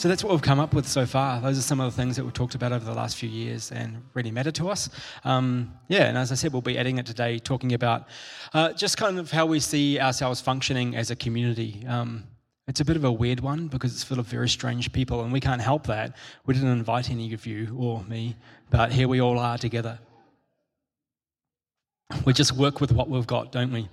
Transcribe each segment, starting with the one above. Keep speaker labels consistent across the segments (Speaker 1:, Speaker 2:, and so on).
Speaker 1: so that's what we've come up with so far. Those are some of the things that we've talked about over the last few years and really matter to us. Um, yeah, and as I said, we'll be adding it today, talking about uh, just kind of how we see ourselves functioning as a community. Um, it's a bit of a weird one because it's full of very strange people, and we can't help that. We didn't invite any of you or me, but here we all are together. We just work with what we've got, don't we?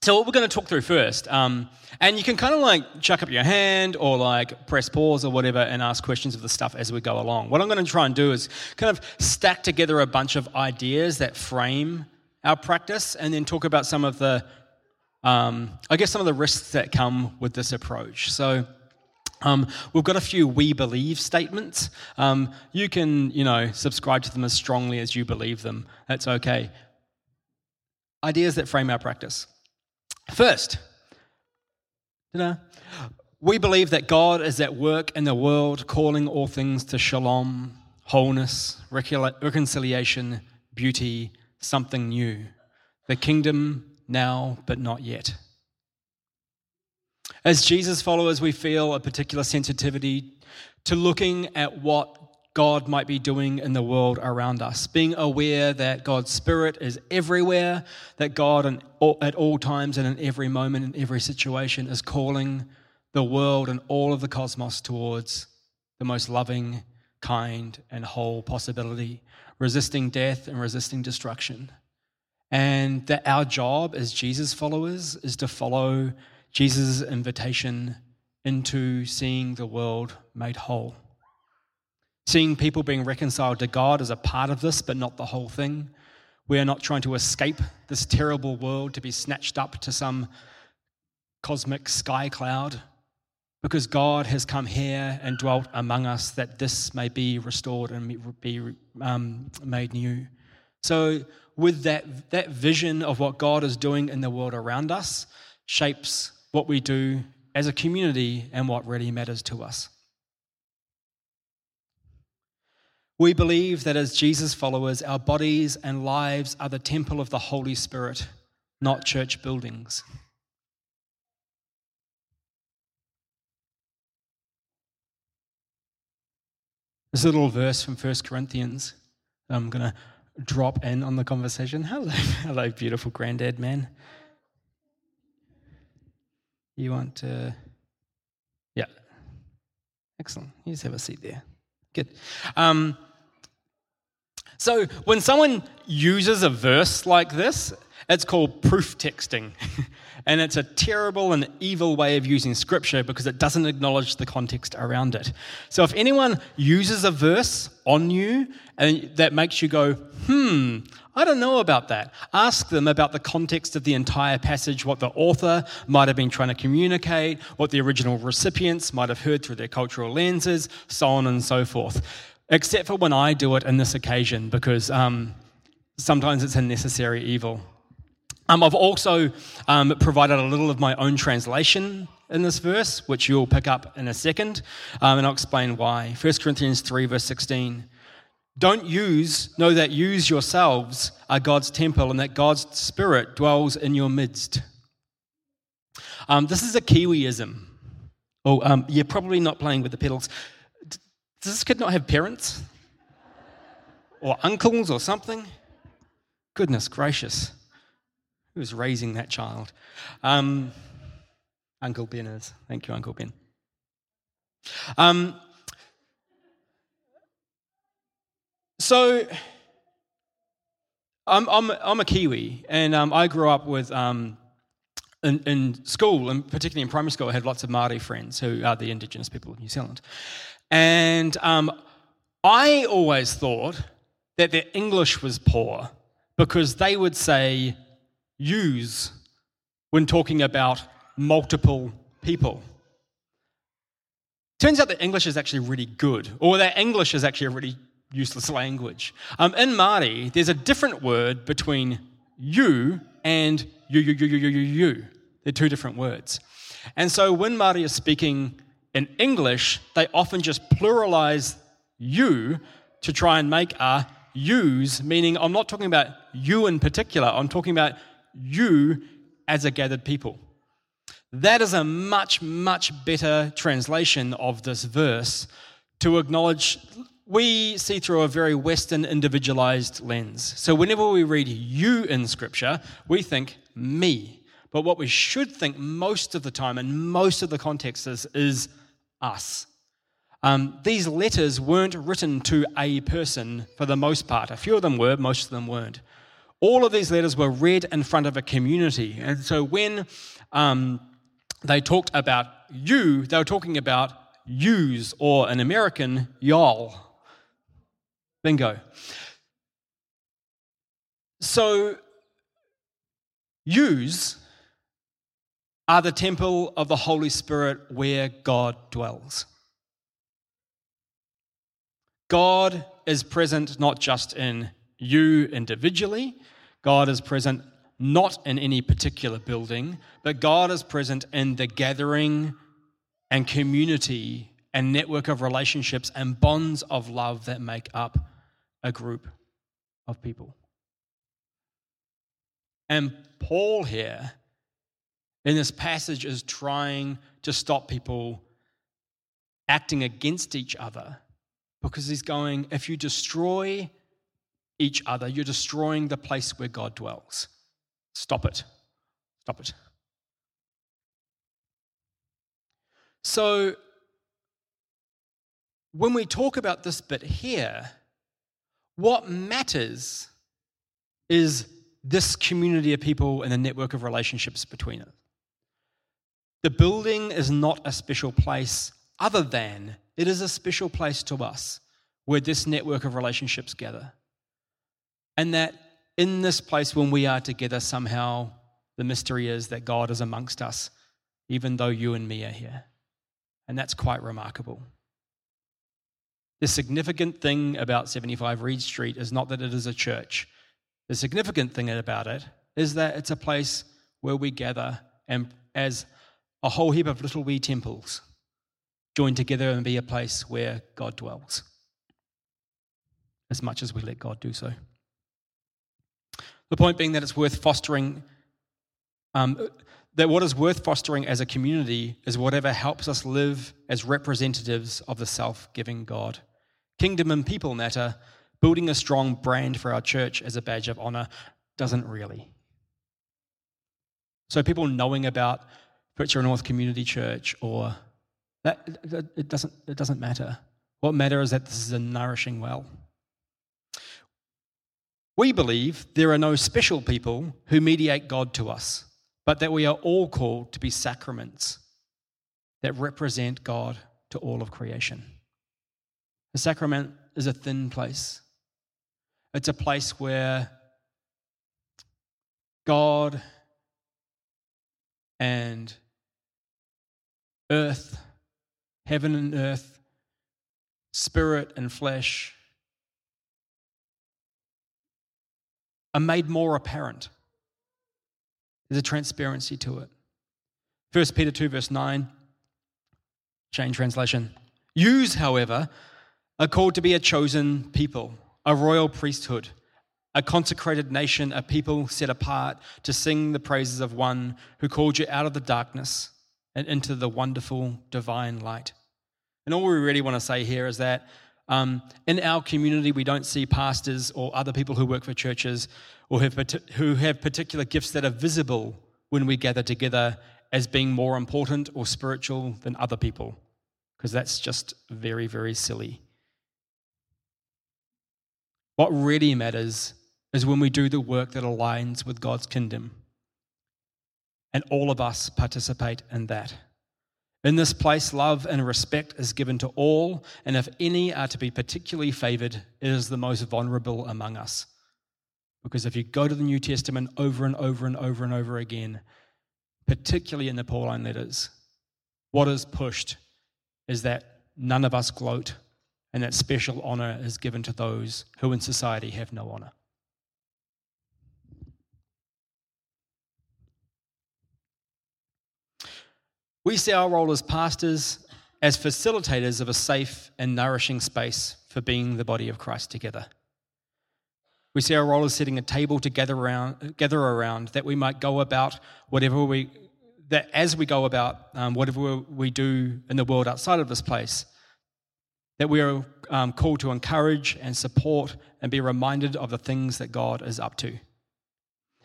Speaker 1: So, what we're going to talk through first, um, and you can kind of like chuck up your hand or like press pause or whatever and ask questions of the stuff as we go along. What I'm going to try and do is kind of stack together a bunch of ideas that frame our practice and then talk about some of the, um, I guess, some of the risks that come with this approach. So, um, we've got a few we believe statements. Um, you can, you know, subscribe to them as strongly as you believe them. That's okay. Ideas that frame our practice. First, we believe that God is at work in the world, calling all things to shalom, wholeness, reconciliation, beauty, something new. The kingdom now, but not yet. As Jesus followers, we feel a particular sensitivity to looking at what God might be doing in the world around us, being aware that God's Spirit is everywhere, that God at all times and in every moment, in every situation, is calling the world and all of the cosmos towards the most loving, kind, and whole possibility, resisting death and resisting destruction. And that our job as Jesus followers is to follow Jesus' invitation into seeing the world made whole. Seeing people being reconciled to God is a part of this, but not the whole thing. We are not trying to escape this terrible world to be snatched up to some cosmic sky cloud, because God has come here and dwelt among us that this may be restored and be um, made new. So, with that, that vision of what God is doing in the world around us, shapes what we do as a community and what really matters to us. We believe that as Jesus followers, our bodies and lives are the temple of the Holy Spirit, not church buildings. This little verse from 1 Corinthians, I'm going to drop in on the conversation. Hello, hello, beautiful granddad man. You want to? Yeah. Excellent. You just have a seat there. Good. Um, so when someone uses a verse like this, it's called proof texting. and it's a terrible and evil way of using scripture because it doesn't acknowledge the context around it. So if anyone uses a verse on you and that makes you go, hmm, I don't know about that. Ask them about the context of the entire passage, what the author might have been trying to communicate, what the original recipients might have heard through their cultural lenses, so on and so forth. Except for when I do it in this occasion, because um, sometimes it's a necessary evil. Um, I've also um, provided a little of my own translation in this verse, which you'll pick up in a second, um, and I'll explain why. 1 Corinthians 3, verse 16. Don't yous, know that yous yourselves are God's temple and that God's Spirit dwells in your midst. Um, this is a Kiwiism. Oh, um, you're probably not playing with the pedals. Does this kid not have parents? Or uncles or something? Goodness gracious. Who's raising that child? Um, Uncle Ben is. Thank you, Uncle Ben. Um, So, I'm, I'm, I'm a Kiwi, and um, I grew up with, um, in, in, school, and particularly in primary school, I had lots of Māori friends who are the Indigenous people of New Zealand. And um, I always thought that their English was poor because they would say yous when talking about multiple people. Turns out that English is actually really good, or that English is actually a really useless language. Um, in Māori, there's a different word between you and you, you, you, you, you, you. They're two different words. And so when Māori is speaking in English, they often just pluralize you to try and make a yous, meaning I'm not talking about you in particular, I'm talking about you as a gathered people. That is a much, much better translation of this verse to acknowledge we see through a very Western individualized lens. So whenever we read you in Scripture, we think me. But what we should think most of the time, and most of the contexts, is, is us. Um, these letters weren't written to a person for the most part. A few of them were, most of them weren't. All of these letters were read in front of a community. And so when um, they talked about you, they were talking about yous, or an American, y'all. Bingo. So, yous are the temple of the Holy Spirit where God dwells. God is present not just in you individually, God is present not in any particular building, but God is present in the gathering and community and network of relationships and bonds of love that make up a group of people. And Paul here in this passage is trying to stop people acting against each other because he's going, if you destroy each other, you're destroying the place where God dwells. Stop it. Stop it. So, when we talk about this bit here, what matters is this community of people and the network of relationships between. The building is not a special place other than it is a special place to us where this network of relationships gather. And that in this place, when we are together, somehow the mystery is that God is amongst us, even though you and me are here. And that's quite remarkable. The significant thing about 75 Reed Street is not that it is a church. The significant thing about it is that it's a place where we gather and as a whole heap of little wee temples join together and be a place where God dwells, as much as we let God do so. The point being that it's worth fostering, um, that what is worth fostering as a community is whatever helps us live as representatives of the self giving God. Kingdom and people matter. Building a strong brand for our church as a badge of honor doesn't really. So, people knowing about Fitzroy North Community Church or that, it, doesn't, it doesn't matter. What matters is that this is a nourishing well. We believe there are no special people who mediate God to us, but that we are all called to be sacraments that represent God to all of creation. A sacrament is a thin place, it's a place where God and earth, heaven and earth, spirit and flesh are made more apparent. There's a transparency to it. 1 Peter 2, verse 9, change translation. Yous, however, are called to be a chosen people, a royal priesthood, a consecrated nation, a people set apart to sing the praises of one who called you out of the darkness and into the wonderful divine light. And all we really want to say here is that um, in our community, we don't see pastors or other people who work for churches or have, who have particular gifts that are visible when we gather together as being more important or spiritual than other people, because that's just very, very silly. What really matters is when we do the work that aligns with God's kingdom. And all of us participate in that. In this place, love and respect is given to all, and if any are to be particularly favored, it is the most vulnerable among us. Because if you go to the New Testament over and over and over and over again, particularly in the Pauline letters, what is pushed is that none of us gloat and that special honor is given to those who in society have no honor. We see our role as pastors as facilitators of a safe and nourishing space for being the body of Christ together. We see our role as setting a table to gather around, gather around that we might go about whatever we that as we go about um, whatever we do in the world outside of this place, that we are um, called to encourage and support and be reminded of the things that God is up to.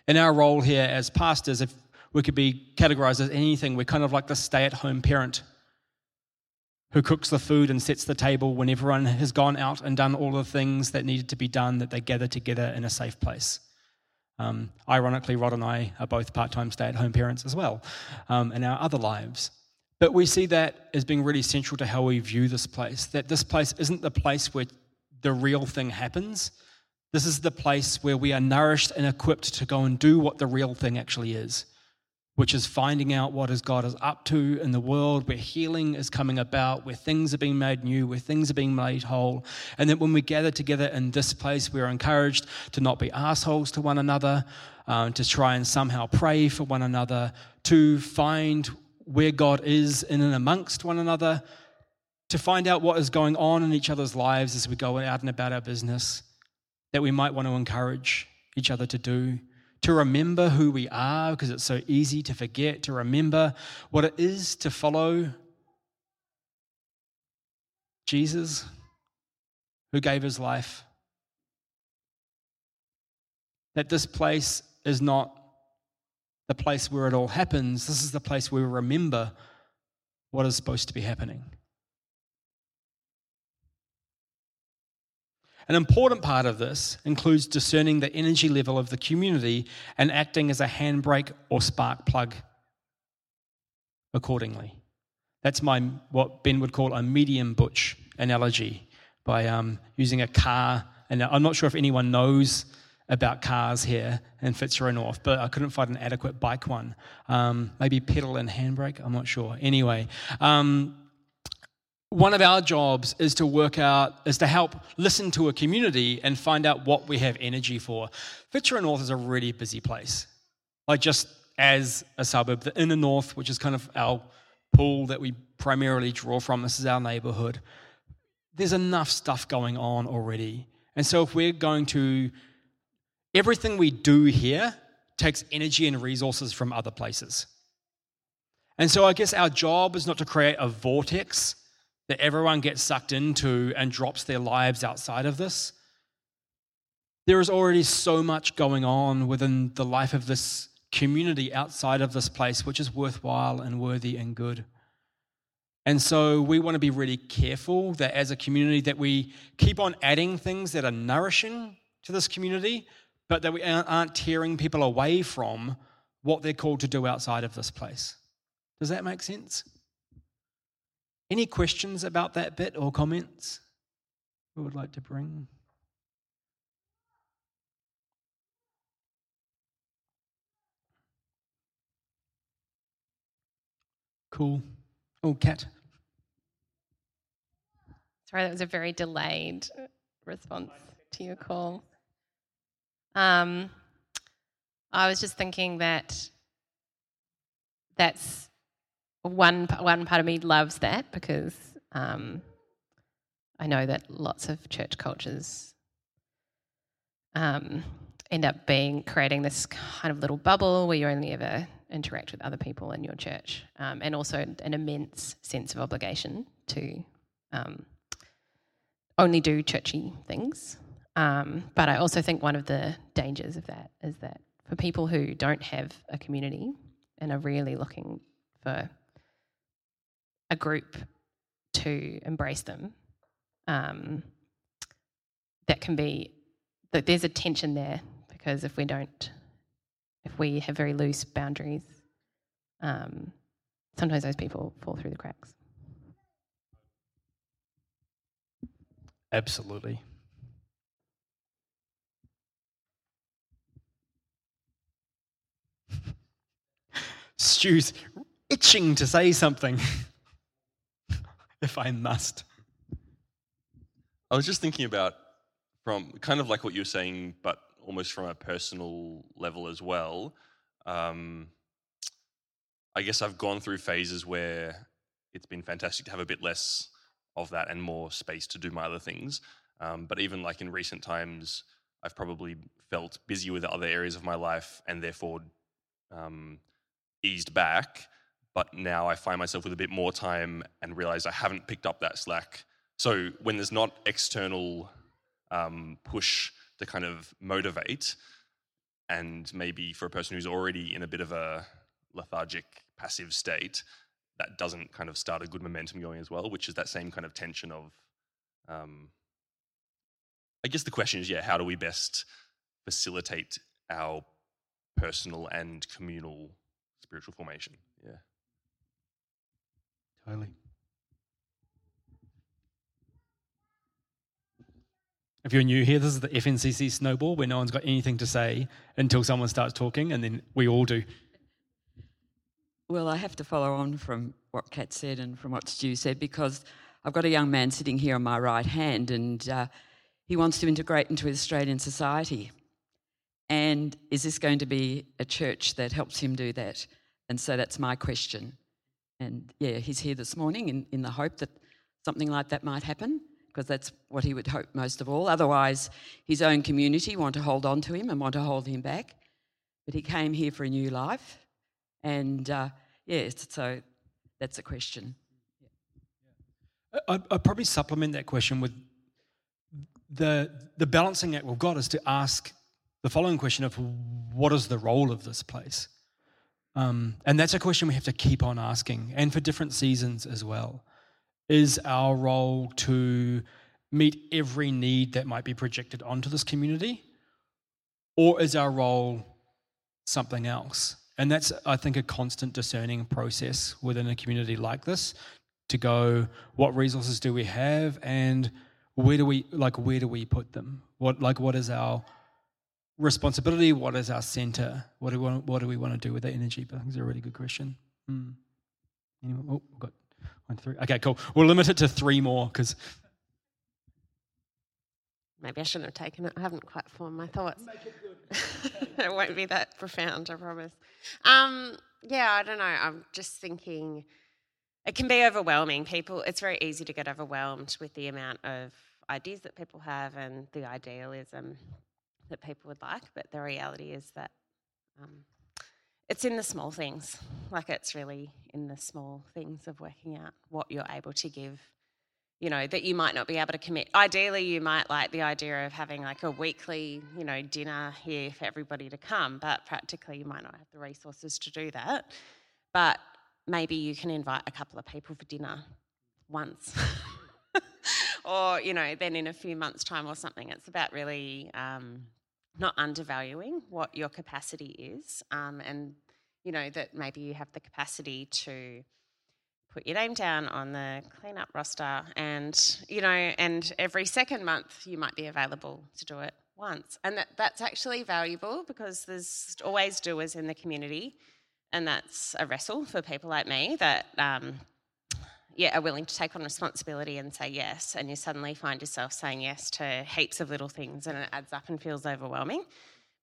Speaker 1: In our role here as pastors, if we could be categorized as anything, we're kind of like the stay at home parent who cooks the food and sets the table when everyone has gone out and done all the things that needed to be done, that they gather together in a safe place. Um, ironically, Rod and I are both part time stay at home parents as well um, in our other lives. But we see that as being really central to how we view this place, that this place isn't the place where the real thing happens. This is the place where we are nourished and equipped to go and do what the real thing actually is, which is finding out what is God is up to in the world, where healing is coming about, where things are being made new, where things are being made whole. And that when we gather together in this place, we're encouraged to not be assholes to one another, um, to try and somehow pray for one another, to find where God is in and amongst one another, to find out what is going on in each other's lives as we go out and about our business that we might want to encourage each other to do, to remember who we are because it's so easy to forget, to remember what it is to follow Jesus who gave his life. That this place is not the place where it all happens. This is the place where we remember what is supposed to be happening. An important part of this includes discerning the energy level of the community and acting as a handbrake or spark plug accordingly. That's my what Ben would call a medium butch analogy by um, using a car. And I'm not sure if anyone knows about cars here in Fitzroy North, but I couldn't find an adequate bike one. Um, maybe pedal and handbrake, I'm not sure. Anyway, um, one of our jobs is to work out, is to help listen to a community and find out what we have energy for. Fitzroy North is a really busy place. Like just as a suburb, the inner north, which is kind of our pool that we primarily draw from, this is our neighborhood. There's enough stuff going on already. And so if we're going to Everything we do here takes energy and resources from other places. And so I guess our job is not to create a vortex that everyone gets sucked into and drops their lives outside of this. There is already so much going on within the life of this community outside of this place, which is worthwhile and worthy and good. And so we want to be really careful that as a community that we keep on adding things that are nourishing to this community, but that we aren't tearing people away from what they're called to do outside of this place. Does that make sense? Any questions about that bit or comments we would like to bring? Cool. Oh, Kat.
Speaker 2: Sorry, that was a very delayed response to your call. Um, I was just thinking that that's one one part of me loves that because um, I know that lots of church cultures um, end up being creating this kind of little bubble where you only ever interact with other people in your church, um, and also an immense sense of obligation to um, only do churchy things. Um, but I also think one of the dangers of that is that for people who don't have a community and are really looking for a group to embrace them, um, that can be that there's a tension there because if we don't, if we have very loose boundaries, um, sometimes those people fall through the cracks.
Speaker 1: Absolutely. Stu's itching to say something, if I must.
Speaker 3: I was just thinking about from kind of like what you were saying, but almost from a personal level as well. Um, I guess I've gone through phases where it's been fantastic to have a bit less of that and more space to do my other things. Um, but even like in recent times, I've probably felt busy with other areas of my life and therefore um, eased back, but now I find myself with a bit more time and realize I haven't picked up that slack. So when there's not external um, push to kind of motivate, and maybe for a person who's already in a bit of a lethargic, passive state, that doesn't kind of start a good momentum going as well, which is that same kind of tension of. Um, I guess the question is, yeah, how do we best facilitate our personal and communal spiritual formation? Yeah.
Speaker 1: Totally. If you're new here, this is the FNCC snowball where no one's got anything to say until someone starts talking, and then we all do.
Speaker 4: Well, I have to follow on from what Kat said and from what Stu said because I've got a young man sitting here on my right hand and uh, he wants to integrate into Australian society. And is this going to be a church that helps him do that? And so that's my question. And yeah, he's here this morning in, in the hope that something like that might happen because that's what he would hope most of all. Otherwise, his own community want to hold on to him and want to hold him back. But he came here for a new life. And uh, yes, so that's a question.
Speaker 1: I'd, I'd probably supplement that question with the, the balancing act we've got is to ask the following question of what is the role of this place? Um, and that's a question we have to keep on asking, and for different seasons as well. Is our role to meet every need that might be projected onto this community? Or is our role something else? And that's, I think, a constant discerning process within a community like this to go, what resources do we have and where do we like where do we put them? What like what is our responsibility? What is our center? What do we want, what do we want to do with that energy? But I think it's a really good question. Hmm. Anyway, oh, we've got one, three. Okay, cool. We'll limit it to three more because
Speaker 5: Maybe I shouldn't have taken it. I haven't quite formed my thoughts. it won't be that profound, I promise. Um, yeah, I don't know. I'm just thinking it can be overwhelming. People, it's very easy to get overwhelmed with the amount of ideas that people have and the idealism that people would like. But the reality is that um, it's in the small things. Like it's really in the small things of working out what you're able to give you know, that you might not be able to commit. Ideally, you might like the idea of having like a weekly, you know, dinner here for everybody to come, but practically you might not have the resources to do that. But maybe you can invite a couple of people for dinner once. or, you know, then in a few months' time or something. It's about really um, not undervaluing what your capacity is um, and, you know, that maybe you have the capacity to put your name down on the cleanup roster and you know and every second month you might be available to do it once and that, that's actually valuable because there's always doers in the community and that's a wrestle for people like me that um, yeah are willing to take on responsibility and say yes and you suddenly find yourself saying yes to heaps of little things and it adds up and feels overwhelming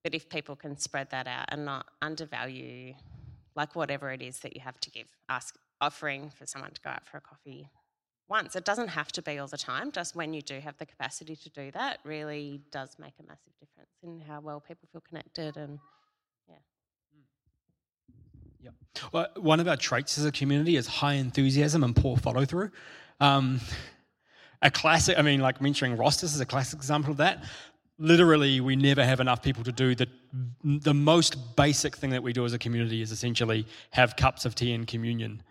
Speaker 5: but if people can spread that out and not undervalue like whatever it is that you have to give ask offering for someone to go out for a coffee once. It doesn't have to be all the time, just when you do have the capacity to do that, really does make a massive difference in how well people feel connected and.
Speaker 1: Yeah. Well, one of our traits as a community is high enthusiasm and poor follow through. Um, a classic, I mean, like mentioning rosters is a classic example of that. Literally, we never have enough people to do the, the most basic thing that we do as a community is essentially have cups of tea and communion.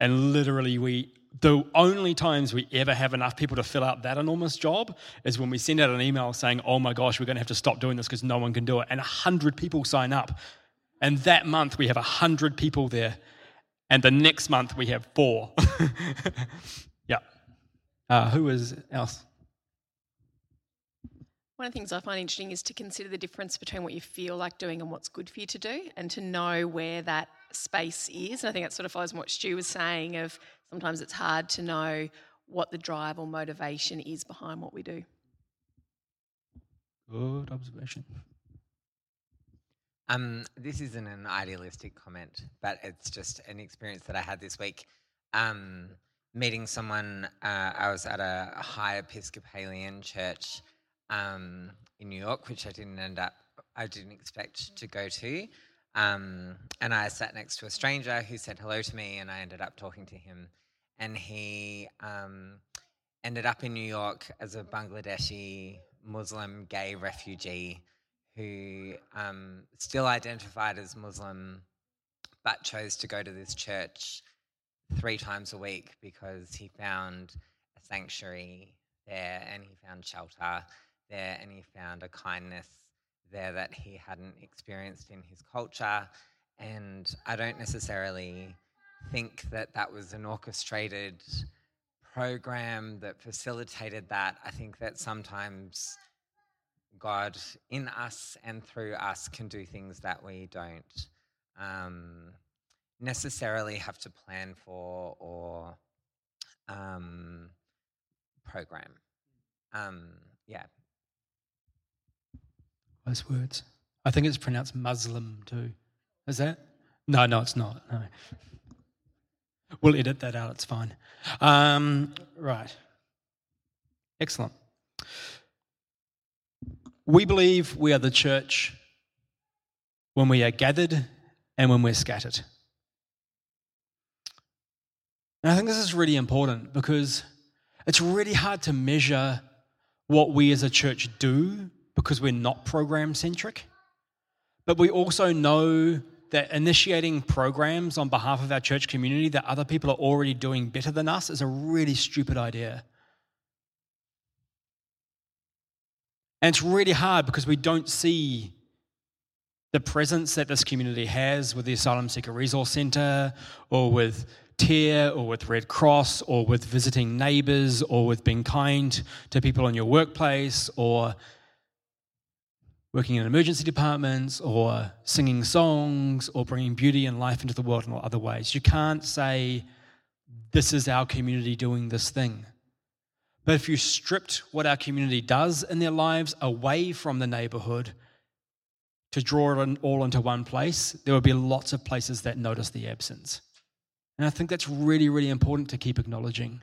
Speaker 1: And literally, we the only times we ever have enough people to fill out that enormous job is when we send out an email saying, "Oh my gosh, we're going to have to stop doing this because no one can do it," and hundred people sign up. And that month we have hundred people there, and the next month we have four. yeah. Uh, who is else?
Speaker 6: One of the things I find interesting is to consider the difference between what you feel like doing and what's good for you to do, and to know where that space is. And I think that sort of follows what Stu was saying of sometimes it's hard to know what the drive or motivation is behind what we do.
Speaker 1: Good observation.
Speaker 7: Um, this isn't an idealistic comment, but it's just an experience that I had this week. Um, meeting someone, uh, I was at a high Episcopalian church um, in New York, which I didn't end up, I didn't expect to go to. Um, and I sat next to a stranger who said hello to me, and I ended up talking to him. And he um, ended up in New York as a Bangladeshi Muslim gay refugee who um, still identified as Muslim but chose to go to this church three times a week because he found a sanctuary there and he found shelter there and he found a kindness there that he hadn't experienced in his culture. And I don't necessarily think that that was an orchestrated program that facilitated that. I think that sometimes God in us and through us can do things that we don't um, necessarily have to plan for or um, program. Um, yeah.
Speaker 1: Those words. I think it's pronounced Muslim too. Is that? No, no, it's not. No. We'll edit that out. It's fine. Um, right. Excellent. We believe we are the church when we are gathered and when we're scattered. And I think this is really important because it's really hard to measure what we as a church do because we're not program centric. But we also know that initiating programs on behalf of our church community that other people are already doing better than us is a really stupid idea. And it's really hard because we don't see the presence that this community has with the Asylum Seeker Resource Centre or with TEAR or with Red Cross or with visiting neighbours or with being kind to people in your workplace or working in emergency departments or singing songs or bringing beauty and life into the world in other ways. You can't say, this is our community doing this thing. But if you stripped what our community does in their lives away from the neighborhood to draw it all into one place, there would be lots of places that notice the absence. And I think that's really, really important to keep acknowledging.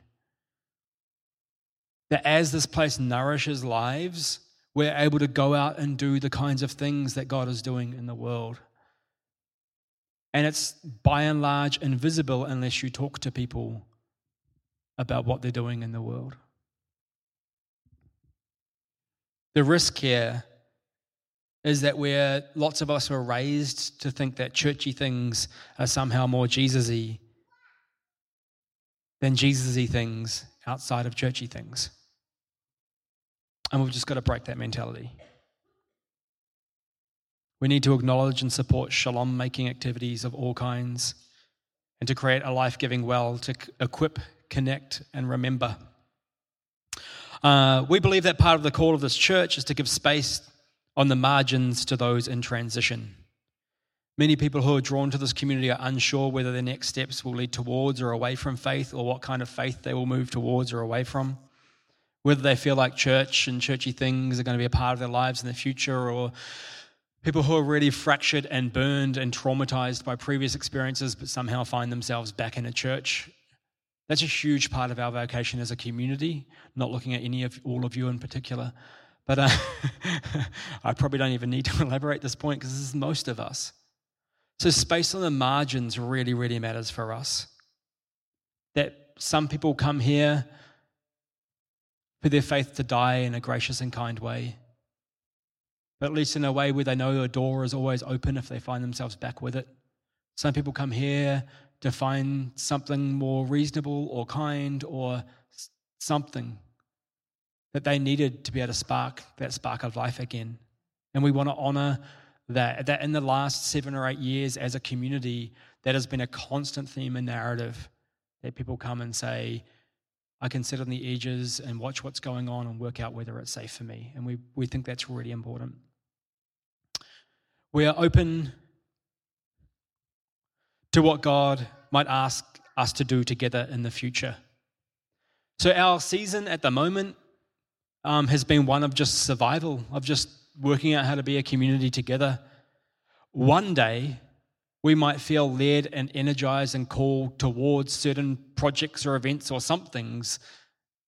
Speaker 1: That as this place nourishes lives, we're able to go out and do the kinds of things that God is doing in the world. And it's by and large invisible unless you talk to people about what they're doing in the world. The risk here is that where lots of us were raised to think that churchy things are somehow more Jesus-y than Jesus-y things outside of churchy things. And we've just got to break that mentality. We need to acknowledge and support shalom making activities of all kinds and to create a life giving well to equip, connect, and remember. Uh, we believe that part of the call of this church is to give space on the margins to those in transition. Many people who are drawn to this community are unsure whether their next steps will lead towards or away from faith or what kind of faith they will move towards or away from. Whether they feel like church and churchy things are going to be a part of their lives in the future or people who are really fractured and burned and traumatized by previous experiences but somehow find themselves back in a church that's a huge part of our vocation as a community, not looking at any of all of you in particular. But uh, I probably don't even need to elaborate this point because this is most of us. So, space on the margins really, really matters for us. That some people come here for their faith to die in a gracious and kind way, but at least in a way where they know a door is always open if they find themselves back with it. Some people come here to find something more reasonable or kind or something that they needed to be able to spark that spark of life again. And we want to honor that. That in the last seven or eight years as a community, that has been a constant theme and narrative that people come and say, I can sit on the edges and watch what's going on and work out whether it's safe for me. And we, we think that's really important. We are open to what God might ask us to do together in the future. So, our season at the moment um, has been one of just survival, of just working out how to be a community together. One day, we might feel led and energized and called towards certain projects or events or somethings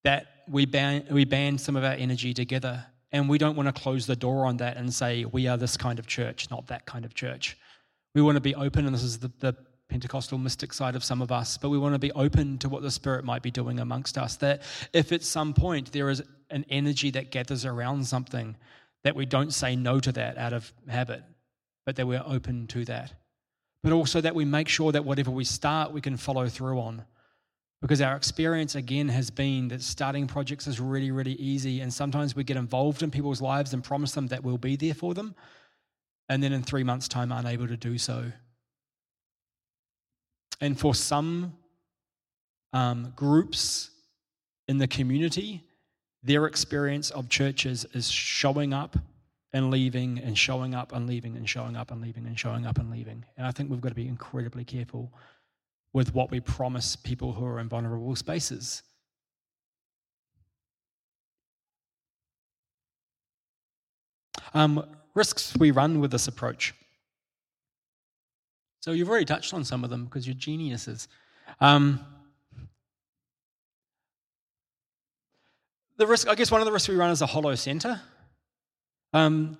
Speaker 1: that we band, we band some of our energy together. And we don't want to close the door on that and say, we are this kind of church, not that kind of church. We want to be open, and this is the, the Pentecostal mystic side of some of us, but we want to be open to what the Spirit might be doing amongst us. That if at some point there is an energy that gathers around something, that we don't say no to that out of habit, but that we're open to that. But also that we make sure that whatever we start, we can follow through on. Because our experience again has been that starting projects is really, really easy. And sometimes we get involved in people's lives and promise them that we'll be there for them. And then in three months' time, unable to do so. And for some um, groups in the community, their experience of churches is showing up and leaving and showing up and leaving and showing up and leaving and showing up and leaving. And I think we've got to be incredibly careful with what we promise people who are in vulnerable spaces. Um, risks we run with this approach. So you've already touched on some of them because you're geniuses. Um, the risk, I guess, one of the risks we run is a hollow center. Um,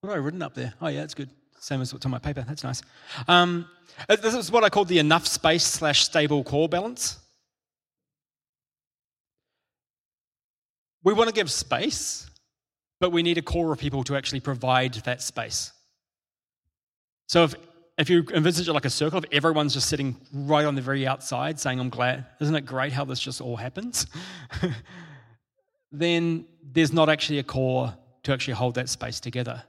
Speaker 1: what have I written up there? Oh, yeah, that's good. Same as what's on my paper. That's nice. Um, uh, this is what I call the enough space slash stable core balance. We want to give space, but we need a core of people to actually provide that space. So if if you envisage it like a circle, if everyone's just sitting right on the very outside saying, I'm glad, isn't it great how this just all happens? then there's not actually a core to actually hold that space together.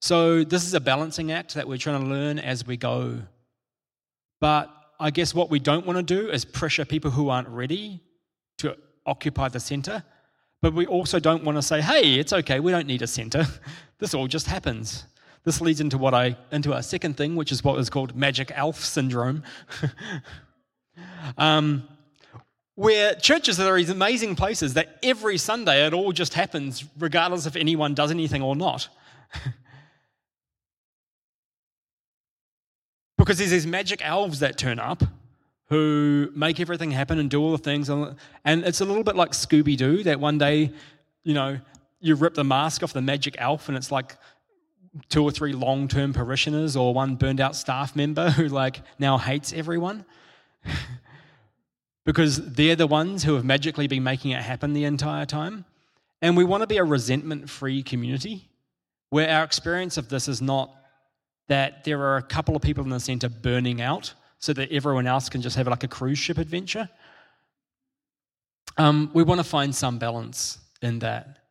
Speaker 1: So this is a balancing act that we're trying to learn as we go. But I guess what we don't want to do is pressure people who aren't ready to occupy the center. But we also don't want to say, hey, it's okay, we don't need a center. this all just happens. This leads into what I into our second thing, which is what is called magic elf syndrome. um, where churches are these amazing places that every Sunday it all just happens, regardless if anyone does anything or not. because there's these magic elves that turn up who make everything happen and do all the things. And it's a little bit like Scooby Doo that one day, you know, you rip the mask off the magic elf and it's like two or three long term parishioners or one burned out staff member who like now hates everyone because they're the ones who have magically been making it happen the entire time. And we want to be a resentment free community where our experience of this is not that there are a couple of people in the center burning out so that everyone else can just have like a cruise ship adventure. Um, we want to find some balance in that.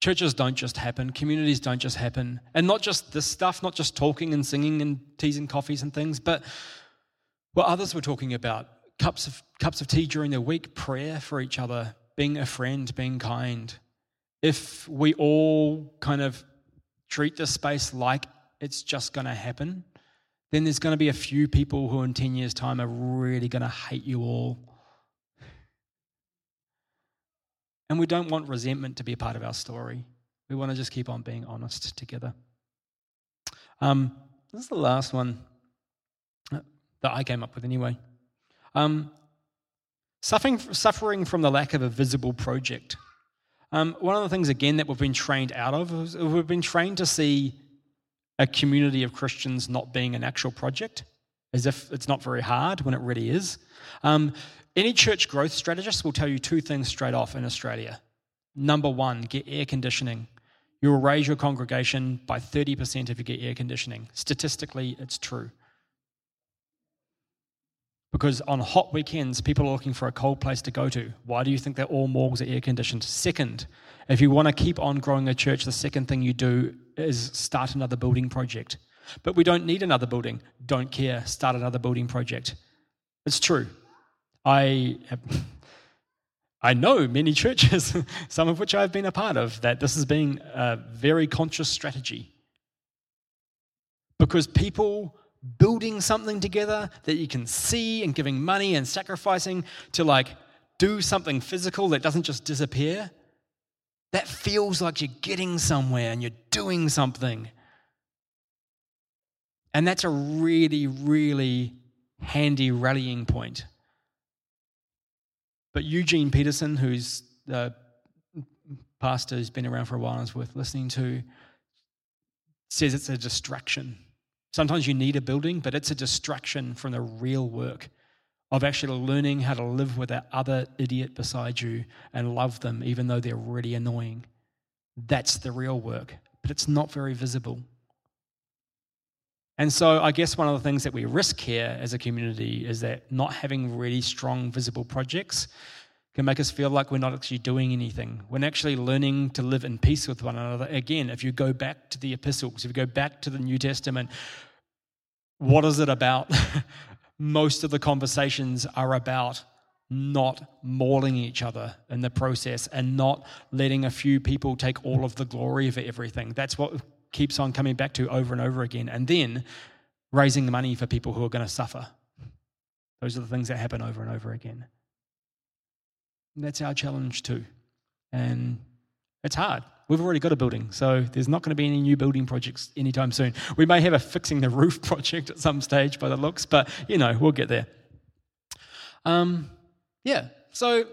Speaker 1: Churches don't just happen, communities don't just happen. And not just this stuff, not just talking and singing and teas and coffees and things, but what others were talking about cups of, cups of tea during the week, prayer for each other, being a friend, being kind. If we all kind of treat this space like it's just going to happen, then there's going to be a few people who in 10 years' time are really going to hate you all And we don't want resentment to be a part of our story. We want to just keep on being honest together. Um, this is the last one that I came up with anyway. Um, suffering, suffering from the lack of a visible project. Um, one of the things, again, that we've been trained out of is we've been trained to see a community of Christians not being an actual project, as if it's not very hard when it really is. Um, any church growth strategist will tell you two things straight off in Australia. Number one, get air conditioning. You will raise your congregation by 30% if you get air conditioning. Statistically, it's true. Because on hot weekends, people are looking for a cold place to go to. Why do you think that all morgues are air conditioned? Second, if you want to keep on growing a church, the second thing you do is start another building project. But we don't need another building. Don't care. Start another building project. It's true. I I know many churches, some of which I've been a part of, that this has been a very conscious strategy. Because people building something together that you can see and giving money and sacrificing to like do something physical that doesn't just disappear, that feels like you're getting somewhere and you're doing something. And that's a really, really handy rallying point but Eugene Peterson, who's the pastor who's been around for a while and is worth listening to, says it's a distraction. Sometimes you need a building, but it's a distraction from the real work of actually learning how to live with that other idiot beside you and love them, even though they're really annoying. That's the real work, but it's not very visible. And so, I guess one of the things that we risk here as a community is that not having really strong, visible projects can make us feel like we're not actually doing anything. We're actually learning to live in peace with one another. Again, if you go back to the epistles, if you go back to the New Testament, what is it about? Most of the conversations are about not mauling each other in the process and not letting a few people take all of the glory for everything. That's what keeps on coming back to over and over again. And then raising the money for people who are going to suffer. Those are the things that happen over and over again. And that's our challenge too. And it's hard. We've already got a building, so there's not going to be any new building projects anytime soon. We may have a fixing the roof project at some stage by the looks, but you know, we'll get there. Um, yeah, so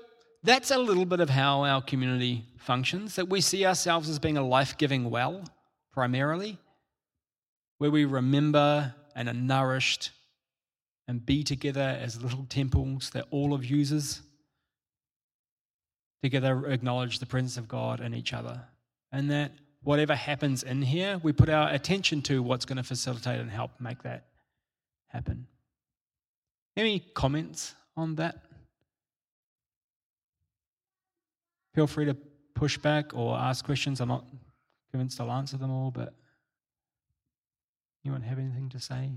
Speaker 1: that's a little bit of how our community functions, that we see ourselves as being a life giving well, primarily, where we remember and are nourished and be together as little temples that all of yous together acknowledge the presence of God in each other. And that whatever happens in here, we put our attention to what's going to facilitate and help make that happen. Any comments on that? Feel free to push back or ask questions. I'm not convinced I'll answer them all, but anyone have anything to say?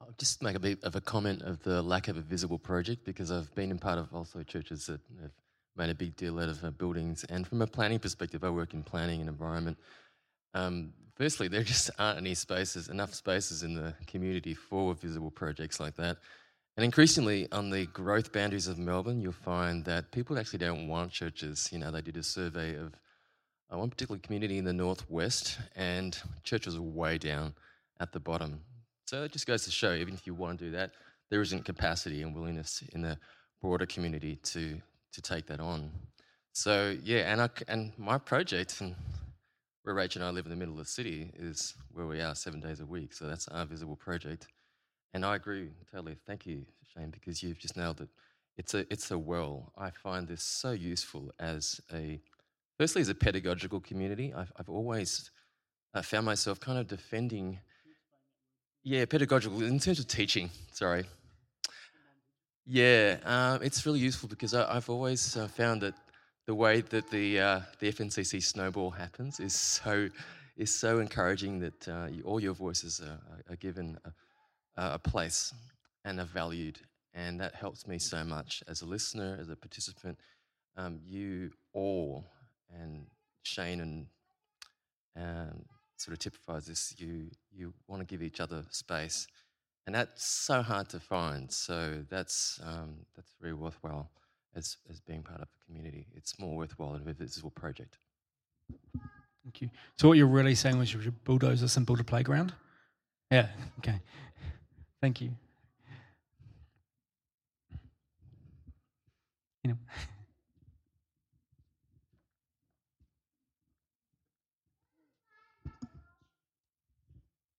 Speaker 8: I'll just make a bit of a comment of the lack of a visible project because I've been in part of also churches that have made a big deal out of uh, buildings. And from a planning perspective, I work in planning and environment. Um, firstly, there just aren't any spaces, enough spaces in the community for visible projects like that. And increasingly, on the growth boundaries of Melbourne, you'll find that people actually don't want churches. You know, they did a survey of uh, one particular community in the northwest, and churches are way down at the bottom. So it just goes to show, even if you want to do that, there isn't capacity and willingness in the broader community to to take that on. So yeah, and I, and my project and where Rachel and I live in the middle of the city is where we are seven days a week. So that's our visible project. And I agree totally. Thank you, Shane, because you've just nailed it. It's a it's a well. I find this so useful as a firstly as a pedagogical community. I've, I've always uh, found myself kind of defending yeah, pedagogical in terms of teaching. Sorry. Yeah, uh, it's really useful because I, have always uh, found that the way that the uh, the FNCC snowball happens is so is so encouraging that uh, you, all your voices are, are given a, a, place and are valued, and that helps me so much as a listener, as a participant. Um, you all and Shane and um, sort of typifies this. You you want to give each other space, and that's so hard to find. So that's um, that's very worthwhile as as being part of a community. It's more worthwhile than a visible project.
Speaker 1: Thank you. So what you're really saying was you should bulldoze us and build a playground. Yeah. Okay. Thank you. You know.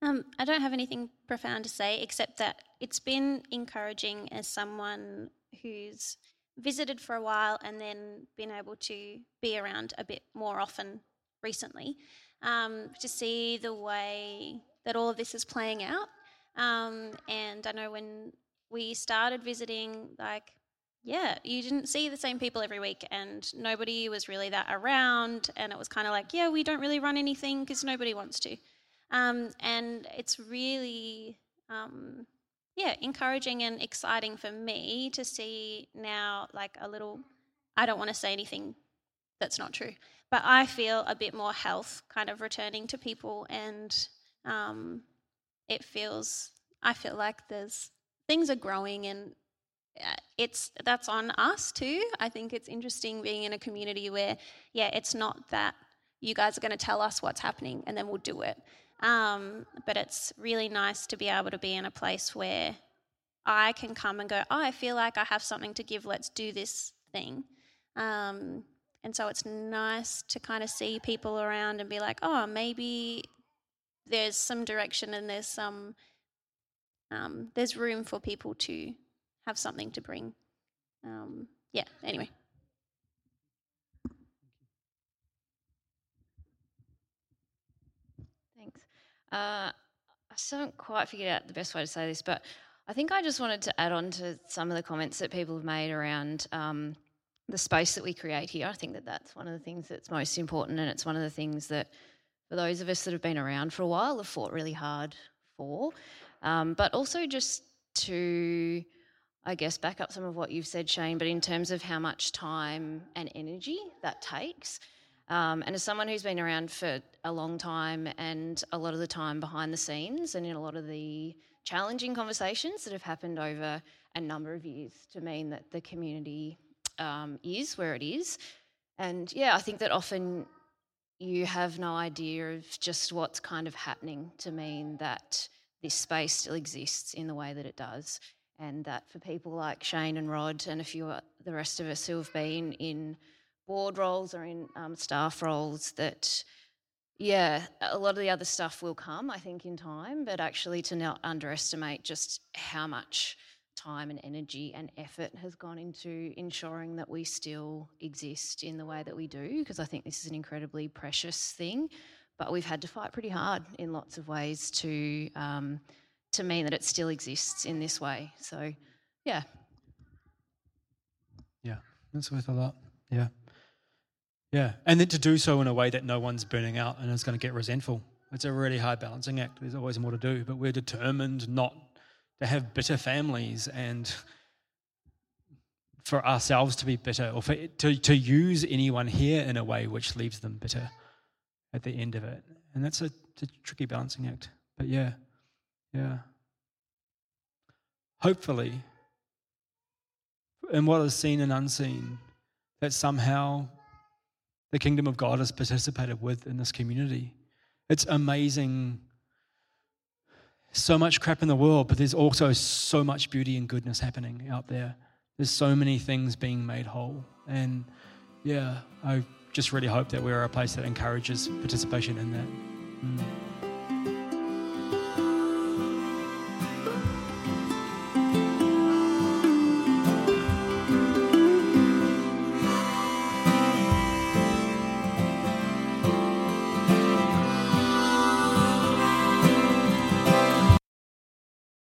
Speaker 9: Um, I don't have anything profound to say except that it's been encouraging as someone who's visited for a while and then been able to be around a bit more often recently um, to see the way that all of this is playing out. Um, and I know when we started visiting, like, yeah, you didn't see the same people every week, and nobody was really that around. And it was kind of like, yeah, we don't really run anything because nobody wants to. Um, and it's really, um, yeah, encouraging and exciting for me to see now like a little, I don't want to say anything that's not true, but I feel a bit more health kind of returning to people and um, it feels, I feel like there's, things are growing and uh, it's that's on us too. I think it's interesting being in a community where, yeah, it's not that you guys are going to tell us what's happening and then we'll do it. Um, but it's really nice to be able to be in a place where I can come and go, oh, I feel like I have something to give. Let's do this thing. Um, and so it's nice to kind of see people around and be like, oh, maybe there's some direction and there's some um, there's room for people to have something to bring. Um, yeah. Anyway.
Speaker 10: Uh, I still haven't quite figured out the best way to say this, but I think I just wanted to add on to some of the comments that people have made around um, the space that we create here. I think that that's one of the things that's most important, and it's one of the things that, for those of us that have been around for a while, have fought really hard for. Um, but also just to, I guess, back up some of what you've said, Shane, but in terms of how much time and energy that takes. Um, and as someone who's been around for a long time and a lot of the time behind the scenes and in a lot of the challenging conversations that have happened over a number of years to mean that the community um, is where it is. And yeah, I think that often you have no idea of just what's kind of happening to mean that this space still exists in the way that it does. And that for people like Shane and Rod and a few the rest of us who have been in board roles or in um, staff roles, that yeah, a lot of the other stuff will come, I think, in time, but actually to not underestimate just how much time and energy and effort has gone into ensuring that we still exist in the way that we do, because I think this is an incredibly precious thing. But we've had to fight pretty hard in lots of ways to um, to mean that it still exists in this way. So, yeah.
Speaker 1: Yeah, that's worth a lot. Yeah. Yeah. And then to do so in a way that no one's burning out and is going to get resentful. It's a really hard balancing act. There's always more to do, but we're determined not to have bitter families and for ourselves to be bitter or for to, to use anyone here in a way which leaves them bitter at the end of it. And that's a, a tricky balancing act. But yeah, yeah. Hopefully, in what is seen and unseen, that somehow the kingdom of God is participated with in this community. It's amazing. So much crap in the world, but there's also so much beauty and goodness happening out there. There's so many things being made whole. And yeah, I just really hope that we're a place that encourages participation in that. Mm.